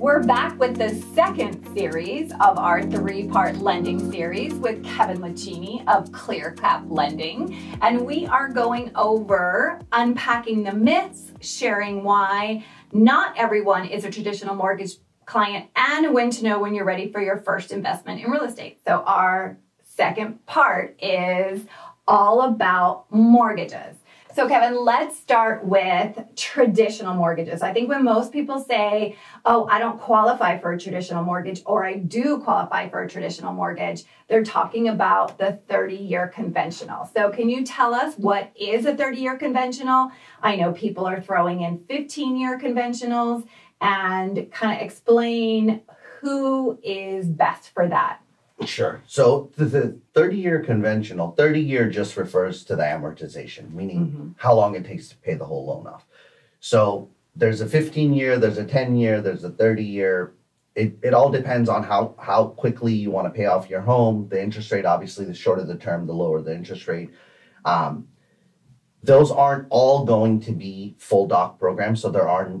We're back with the second series of our three part lending series with Kevin Lachini of ClearCap Lending. And we are going over unpacking the myths, sharing why not everyone is a traditional mortgage client, and when to know when you're ready for your first investment in real estate. So, our second part is all about mortgages. So, Kevin, let's start with traditional mortgages. I think when most people say, Oh, I don't qualify for a traditional mortgage, or I do qualify for a traditional mortgage, they're talking about the 30 year conventional. So, can you tell us what is a 30 year conventional? I know people are throwing in 15 year conventionals and kind of explain who is best for that. Sure. So the, 30 year conventional, 30 year just refers to the amortization, meaning mm-hmm. how long it takes to pay the whole loan off. So there's a 15 year, there's a 10 year, there's a 30 year. It, it all depends on how, how quickly you want to pay off your home. The interest rate, obviously, the shorter the term, the lower the interest rate. Um, those aren't all going to be full doc programs. So there are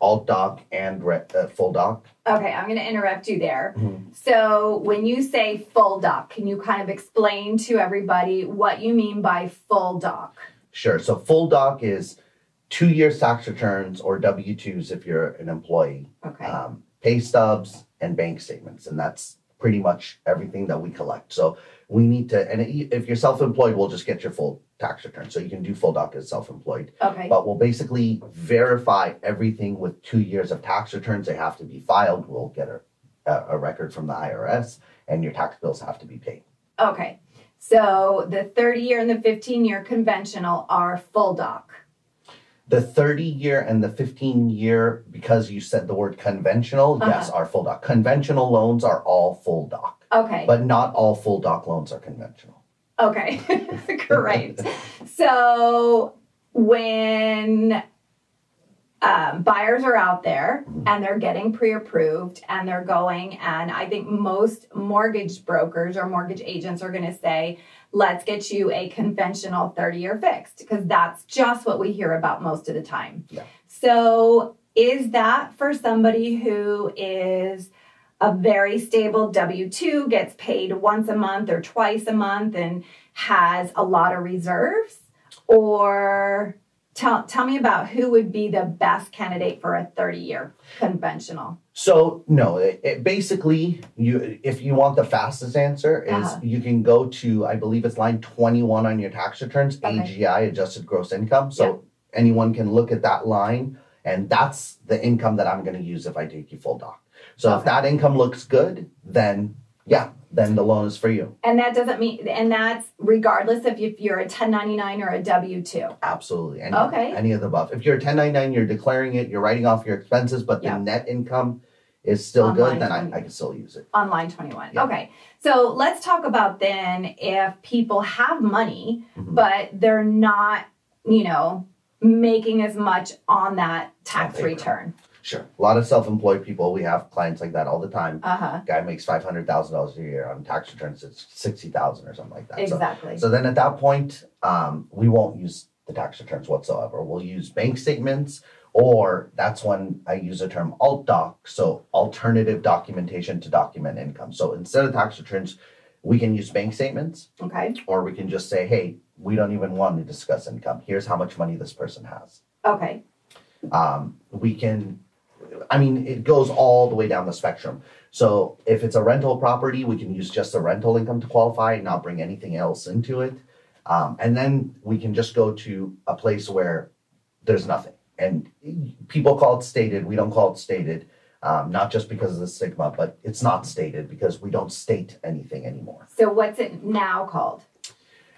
alt doc and re- uh, full doc. Okay, I'm going to interrupt you there. Mm-hmm. So when you say full doc, can you kind of explain to everybody what you mean by full doc? Sure. So full doc is two year tax returns or W 2s if you're an employee, okay. Um, pay stubs, and bank statements. And that's pretty much everything that we collect. So we need to, and if you're self employed, we'll just get your full tax return. So you can do full doc as self-employed. Okay. But we'll basically verify everything with two years of tax returns. They have to be filed. We'll get a, a record from the IRS and your tax bills have to be paid. Okay. So the 30 year and the 15 year conventional are full doc. The 30 year and the 15 year, because you said the word conventional, uh-huh. yes, are full doc. Conventional loans are all full doc. Okay. But not all full doc loans are conventional. Okay, great. so when um, buyers are out there and they're getting pre-approved and they're going and i think most mortgage brokers or mortgage agents are going to say let's get you a conventional 30 year fixed because that's just what we hear about most of the time yeah. so is that for somebody who is a very stable W 2, gets paid once a month or twice a month, and has a lot of reserves? Or tell, tell me about who would be the best candidate for a 30 year conventional. So no, it, it, basically you if you want the fastest answer is uh-huh. you can go to I believe it's line 21 on your tax returns, okay. AGI adjusted gross income. So yeah. anyone can look at that line and that's the income that I'm going to use if I take you full doc. So okay. if that income looks good, then yeah, then the loan is for you. And that doesn't mean, and that's regardless if, if you're a 1099 or a W 2. Absolutely. Any, okay. Any of the above. If you're a 1099, you're declaring it, you're writing off your expenses, but the net income is still On good, then I, I, can still use it. On line 21. Yeah. Okay. So let's talk about then if people have money, mm-hmm. but they're not, you know, making as much on that tax return. Sure. A lot of self-employed people. We have clients like that all the time. Uh-huh. Guy makes five hundred thousand dollars a year on tax returns. It's sixty thousand or something like that. Exactly. So, so then at that point, um, we won't use the tax returns whatsoever. We'll use bank statements, or that's when I use the term alt doc. So alternative documentation to document income. So instead of tax returns, we can use bank statements. Okay. Or we can just say, hey, we don't even want to discuss income. Here's how much money this person has. Okay. Um, we can I mean, it goes all the way down the spectrum. So if it's a rental property, we can use just the rental income to qualify and not bring anything else into it. Um, and then we can just go to a place where there's nothing. And people call it stated. We don't call it stated, um, not just because of the stigma, but it's not stated because we don't state anything anymore. So what's it now called?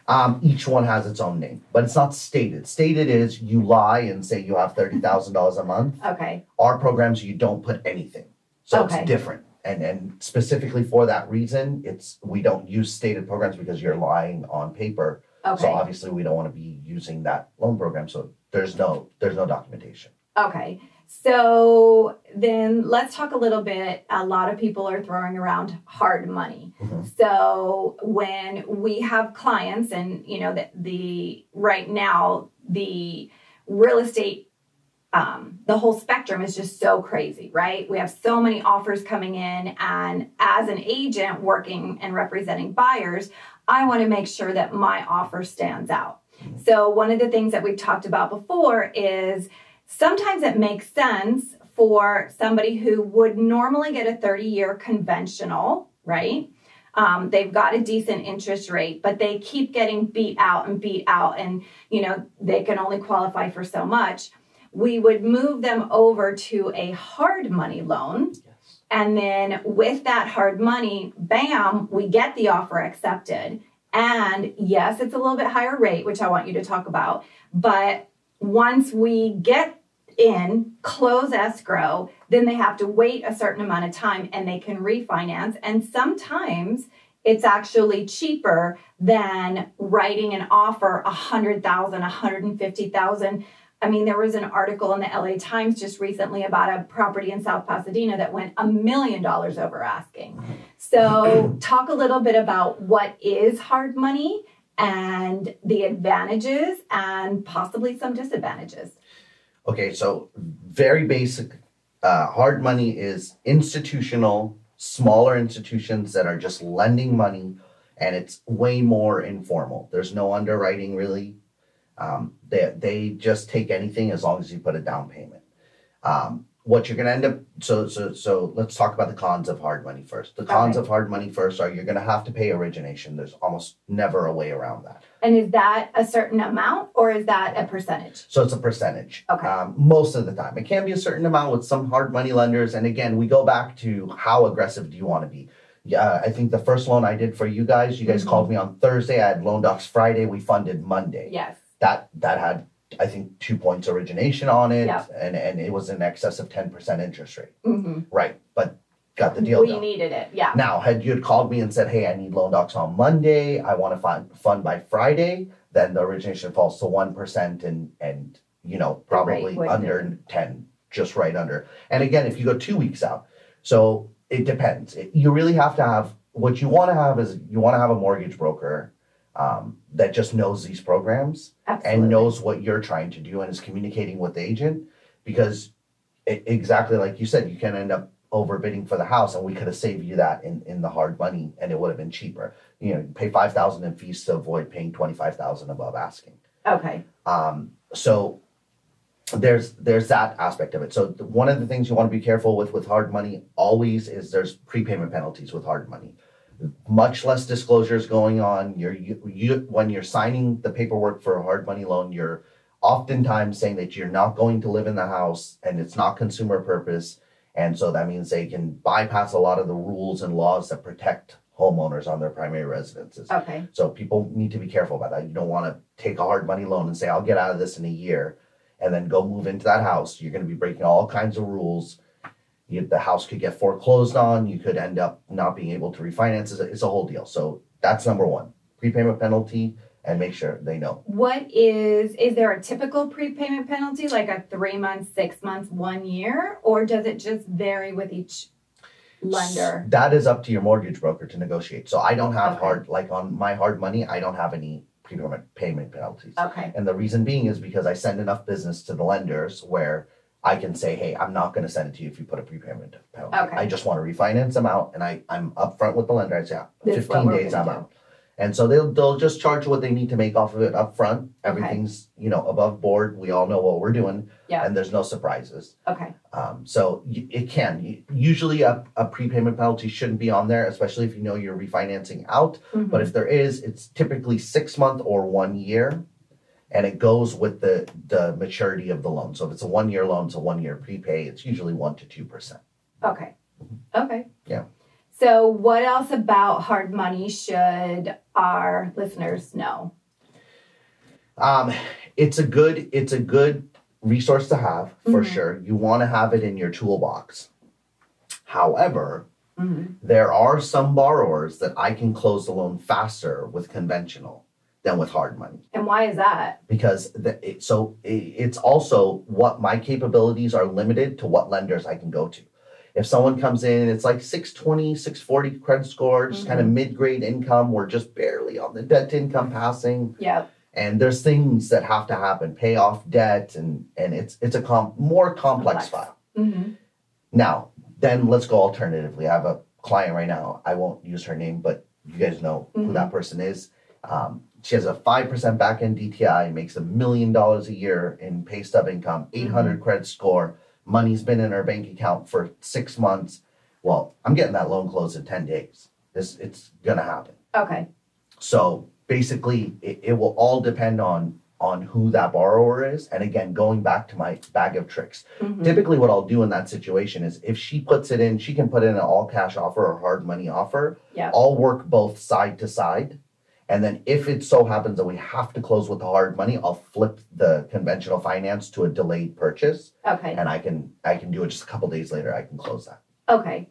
Um, each one has its own name, but it's not stated. Stated is you lie and say you have thirty thousand dollars a month. Okay. Our programs you don't put anything, so okay. it's different. And and specifically for that reason, it's we don't use stated programs because you're lying on paper. Okay. So obviously we don't want to be using that loan program. So there's no there's no documentation. Okay. So then let's talk a little bit. A lot of people are throwing around hard money. Mm-hmm. So when we have clients, and you know that the right now the real estate um, the whole spectrum is just so crazy, right? We have so many offers coming in, and as an agent working and representing buyers, I want to make sure that my offer stands out. So, one of the things that we've talked about before is sometimes it makes sense for somebody who would normally get a 30 year conventional, right? Um, they've got a decent interest rate, but they keep getting beat out and beat out, and you know they can only qualify for so much. We would move them over to a hard money loan, Yes. and then with that hard money, bam, we get the offer accepted. And yes, it's a little bit higher rate, which I want you to talk about. But once we get in, close escrow, then they have to wait a certain amount of time and they can refinance. And sometimes it's actually cheaper than writing an offer a hundred thousand, a hundred and fifty thousand. I mean, there was an article in the LA Times just recently about a property in South Pasadena that went a million dollars over asking. So, talk a little bit about what is hard money and the advantages and possibly some disadvantages. Okay, so very basic. Uh, hard money is institutional, smaller institutions that are just lending money, and it's way more informal. There's no underwriting really. Um, they they just take anything as long as you put a down payment. Um, what you're gonna end up so so so let's talk about the cons of hard money first. The cons Okay. of hard money first are you're gonna have to pay origination. There's almost never a way around that. And is that a certain amount or is that a percentage? So it's a percentage. Okay. Um, most of the time, it can be a certain amount with some hard money lenders. And again, we go back to how aggressive do you want to be? Yeah, I think the first loan I did for you guys, you guys Mhm. called me on Thursday. I had loan docs Friday. We funded Monday. Yes. That that had I think two points origination on it, and and it was in excess of ten percent interest rate. hmm Right, but got the deal We done. needed it. Yeah. Now, had you had called me and said, "Hey, I need loan docs on Monday. I want to fund fund by Friday," then the origination falls to one percent, and and you know probably under ten, just right under. And again, if you go two weeks out, so it depends. It- you really have to have what you want to have is you want to have a mortgage broker um, that just knows these programs Absolutely. and knows what you're trying to do and is communicating with the agent because e- exactly like you said you can end up overbidding for the house and we could have saved you that in, in the hard money and it would have been cheaper you know you pay 5000 in fees to avoid paying 25000 above asking Okay. um, so there's there's that aspect of it so one of the things you want to be careful with with hard money always is there's prepayment penalties with hard money much less disclosures going on you're you, you when you're signing the paperwork for a hard money loan you're oftentimes saying that you're not going to live in the house and it's not consumer purpose and so that means they can bypass a lot of the rules and laws that protect homeowners on their primary residences Okay. so people need to be careful about that. You don't want to take a hard money loan and say, I'll get out of this in a year and then go move into that house. You're going to be breaking all kinds of rules. You, the house could get foreclosed on. You could end up not being able to refinance. It's a, it's a whole deal. So that's number one prepayment penalty and make sure they know. What is, is there a typical prepayment penalty, like a three months, six months, one year, or does it just vary with each lender? That is up to your mortgage broker to negotiate. So I don't have Okay. hard, like on my hard money, I don't have any prepayment payment penalties. Okay. And the reason being is because I send enough business to the lenders where I can say, hey, I'm not going to send it to you if you put a prepayment penalty. Okay. I just want to refinance them out, and I I'm upfront with the lender. I say, "Ah, This 15 days, I'm do. out. And so they'll they'll just charge what they need to make off of it up front. Everything's you know above board. We all know what we're doing, Yeah. and there's no surprises. Okay. Um, so y- it can usually a, a prepayment penalty shouldn't be on there, especially if you know you're refinancing out. Mhm. But if there is, it's typically six month or one year, and it goes with the the maturity of the loan. So if it's a one year loan, it's a one year prepay. It's usually one to two percent. Okay. Okay. Yeah. So, what else about hard money should our listeners know? Um, it's a good it's a good resource to have for Mhm. sure. You want to have it in your toolbox. However, Mhm. there are some borrowers that I can close the loan faster with conventional than with hard money. And why is that? because the, it, so it, it's also what my capabilities are limited to what lenders I can go to. If someone comes in and it's like 620, 640 credit score, just kind of mid-grade income, we're just barely on the debt to income passing, Yep. and there's things that have to happen, pay off debt, and and it's it's a com- more complex, Complex. file. Mm-hmm. Now, then let's go alternatively. I have a client right now. I won't use her name, but you guys know who that person is. Um, she has a five percent back end DTI, makes a million dollars a year in pay stub income, eight credit score. Money's been in her bank account for six months. Well, I'm getting that loan closed in ten days. This it's gonna happen. Okay. So basically, it, it will all depend on on who that borrower is. And again, going back to my bag of tricks. Mhm. Typically, what I'll do in that situation is if she puts it in, she can put in an all cash offer or hard money offer. Yeah. I'll work both side to side. And then if it so happens that we have to close with the hard money, I'll flip the conventional finance to a delayed purchase Okay. and I can I can do it just a couple days later. I can close that. Okay.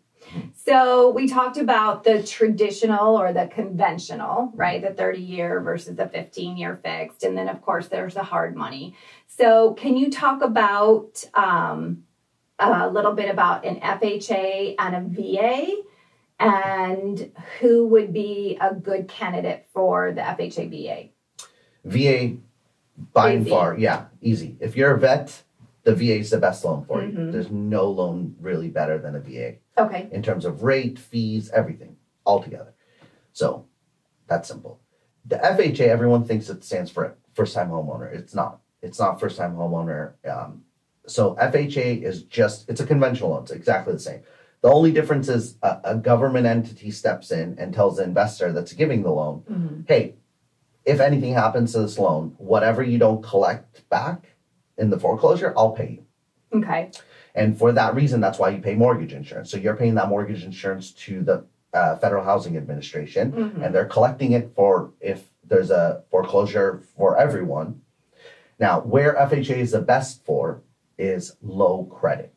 So we talked about the traditional or the conventional, right? The 30 year versus the 15 year fixed. And then, of course, there's the hard money. So, can you talk about um, a little bit about an FHA and a VA and who would be a good candidate for the FHA VA? VA by and far, yeah, easy. If you're a vet, the VA is the best loan for you. Mhm. There's no loan really better than a VA Okay. in terms of rate, fees, everything altogether. So that's simple. The FHA, everyone thinks it stands for first time homeowner. It's not. It's not first time homeowner. Um, so FHA is just, it's a conventional loan. It's exactly the same. The only difference is a, a government entity steps in and tells the investor that's giving the loan, Mhm. hey, if anything happens to this loan, whatever you don't collect back in the foreclosure, I'll pay you. Okay. And for that reason, that's why you pay mortgage insurance. So you're paying that mortgage insurance to the uh, Federal Housing Administration, Mhm. and they're collecting it for if there's a foreclosure for everyone. Now, where FHA is the best for is low credit.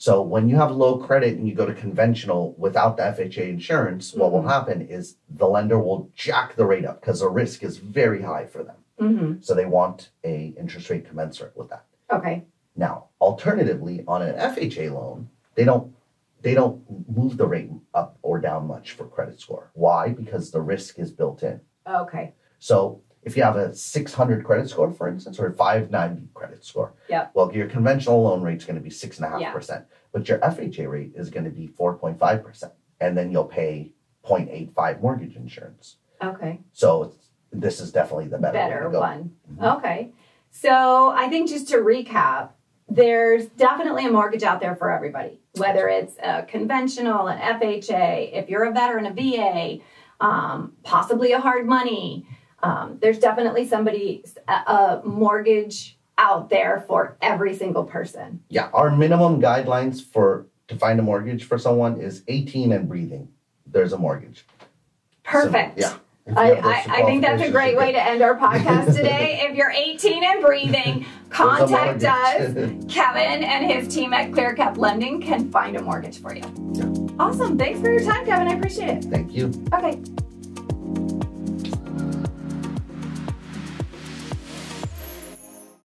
So when you have low credit and you go to conventional without the FHA insurance, what will Mhm. happen is the lender will jack the rate up because the risk is very high for them. hmm So they want a interest rate commensurate with that. Okay. Now, alternatively, on an FHA loan, they don't they don't move the rate up or down much for credit score. Why? Because the risk is built in. Okay. So if you have a 600 credit score, for instance, or a 590 credit score, Yep. well, your conventional loan rate is going to be six and a half percent, but your FHA rate is going to be 4.5 percent, and then you'll pay 0.85 mortgage insurance. Okay. So this is definitely the better, better one. Mhm. Okay. So I think just to recap, there's definitely a mortgage out there for everybody, whether it's a conventional, an FHA, if you're a veteran, a VA, um, possibly a hard money. Um, there's definitely somebody, a, mortgage out there for every single person. Yeah, our minimum guidelines for to find a mortgage for someone is 18 and breathing. There's a mortgage. Perfect. So, yeah. I, I, I think that's a great way to end our podcast today. if you're 18 and breathing, contact us. Kevin and his team at ClearCap Lending can find a mortgage for you. Yeah. Awesome. Thanks for your time, Kevin. I appreciate it. Thank you. Okay.